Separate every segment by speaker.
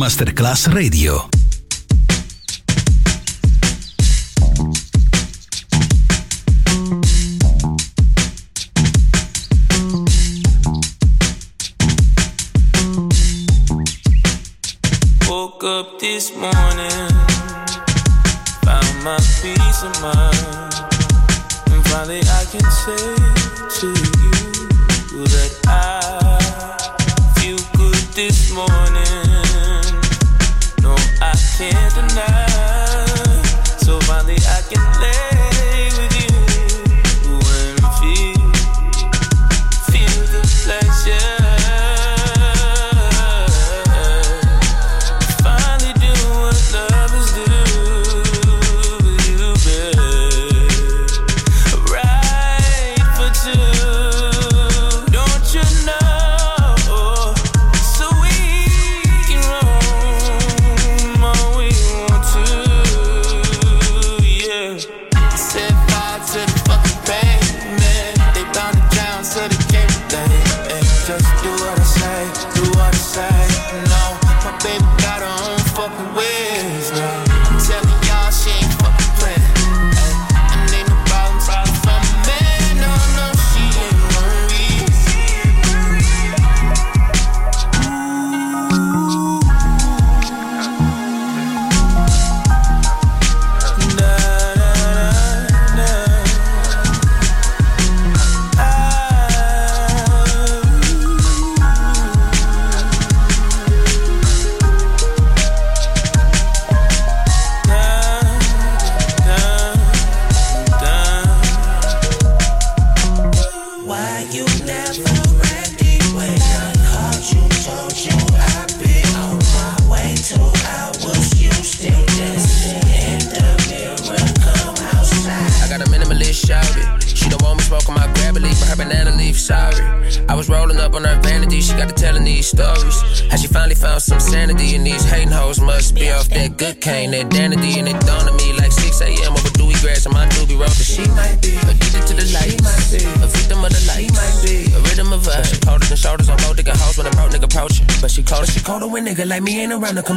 Speaker 1: Masterclass Radio.
Speaker 2: Woke up this morning.
Speaker 3: nigga like me ain't around to come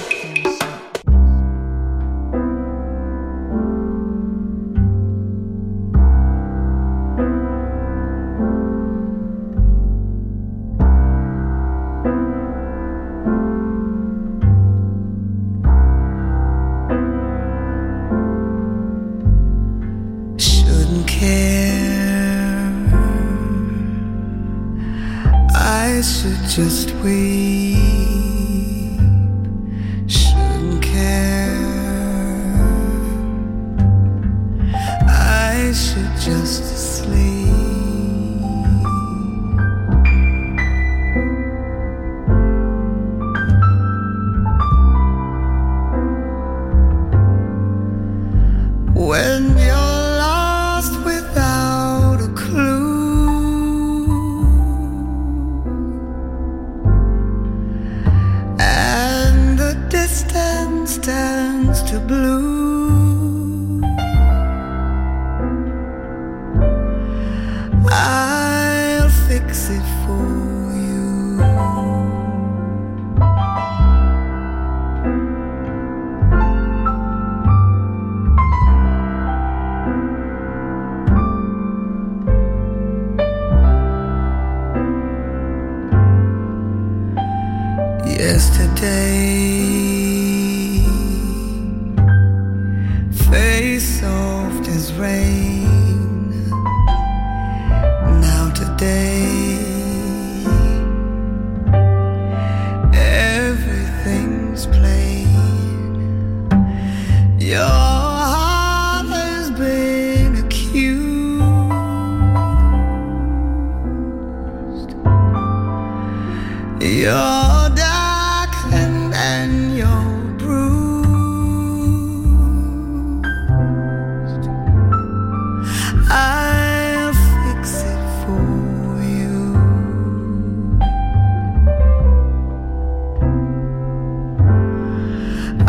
Speaker 4: I should just wait.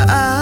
Speaker 4: I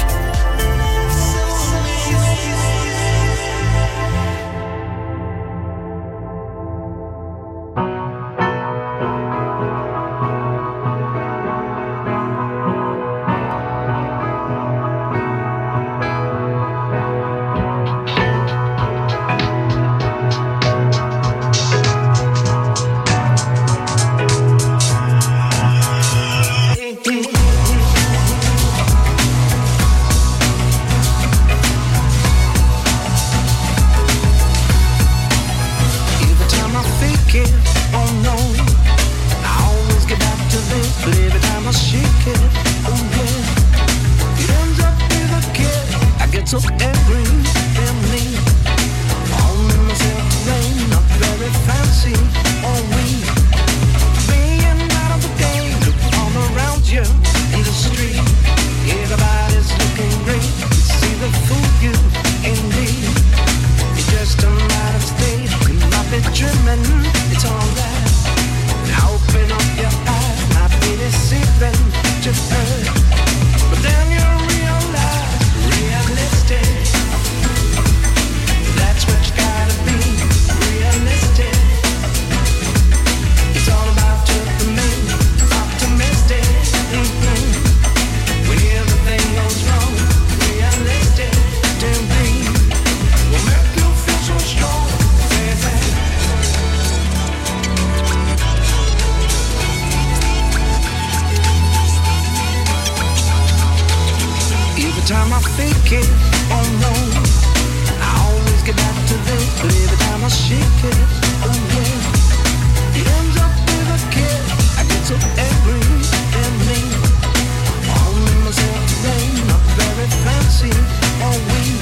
Speaker 4: Every time I fake it, oh no. I always get back to this. But every time I shake it, oh yeah. It ends up with a kiss. I get so angry and mean. All in myself today, not very fancy oh or weak.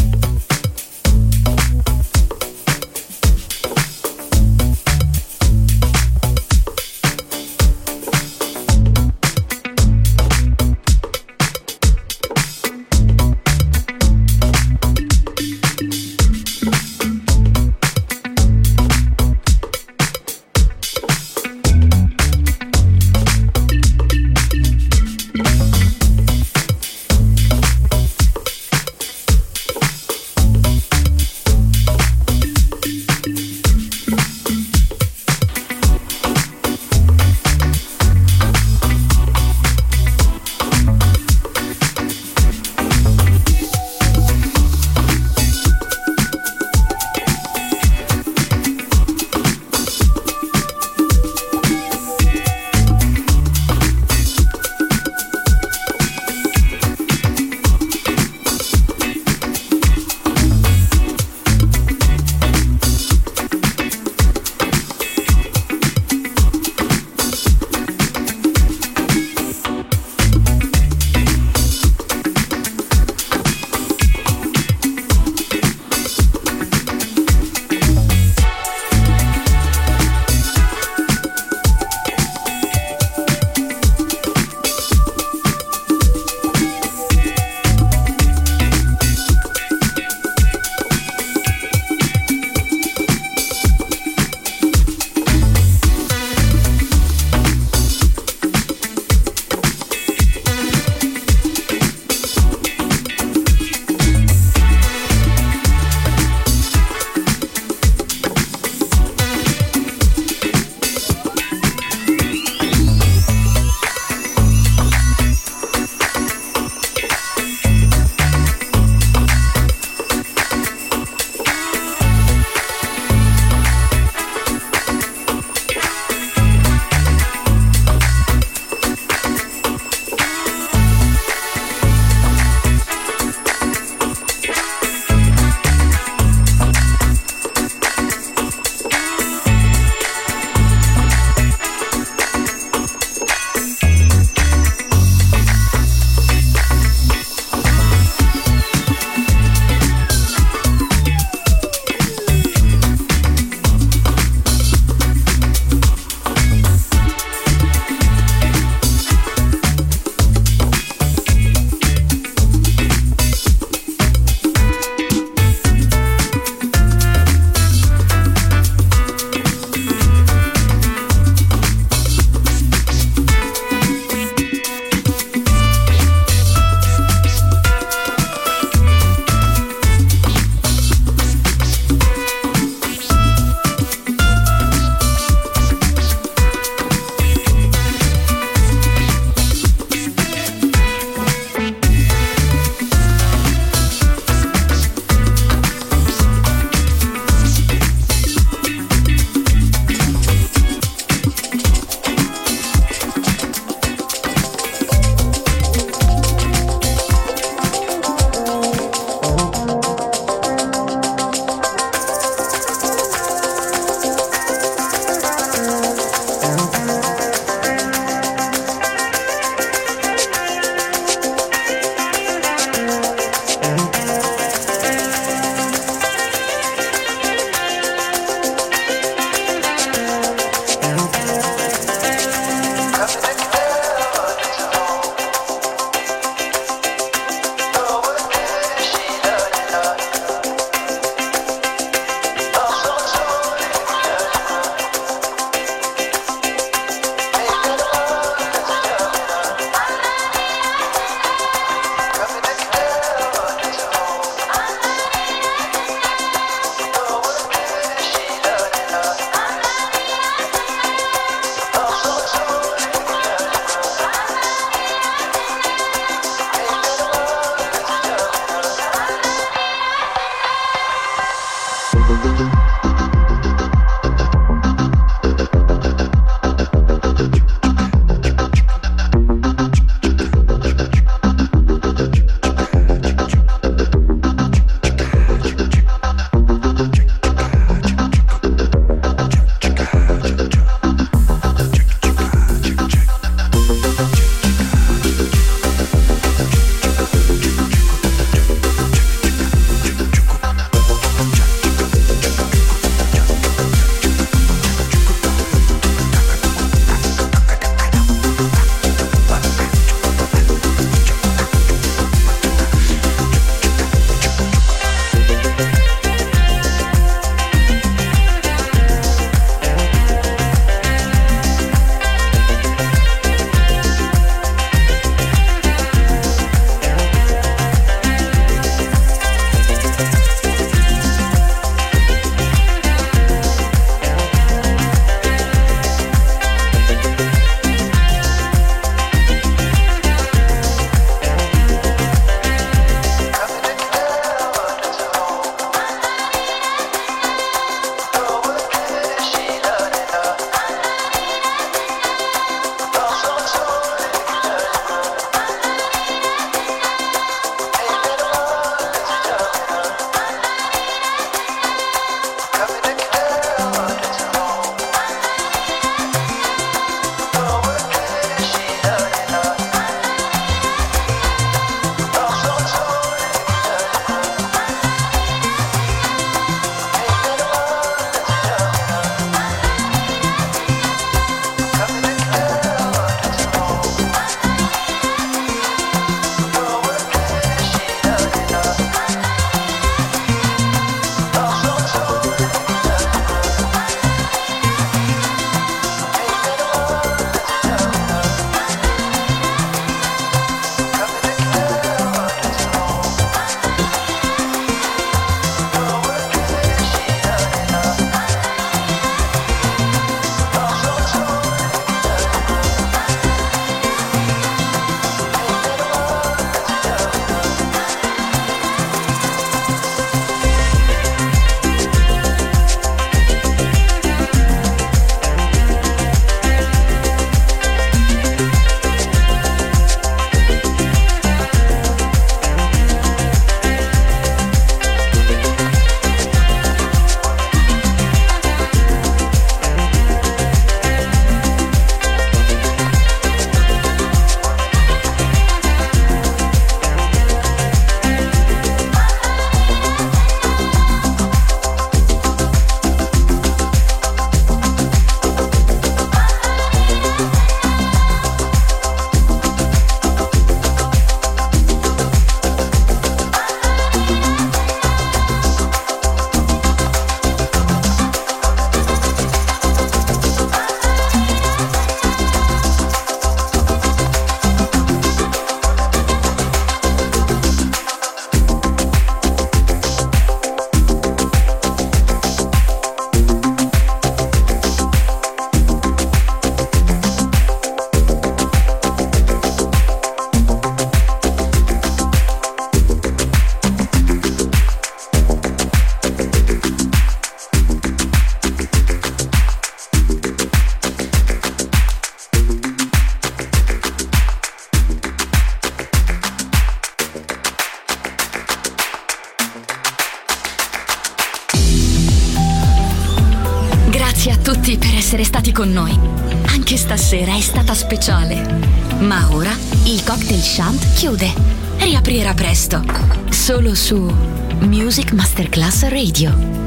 Speaker 5: Masterclass Radio.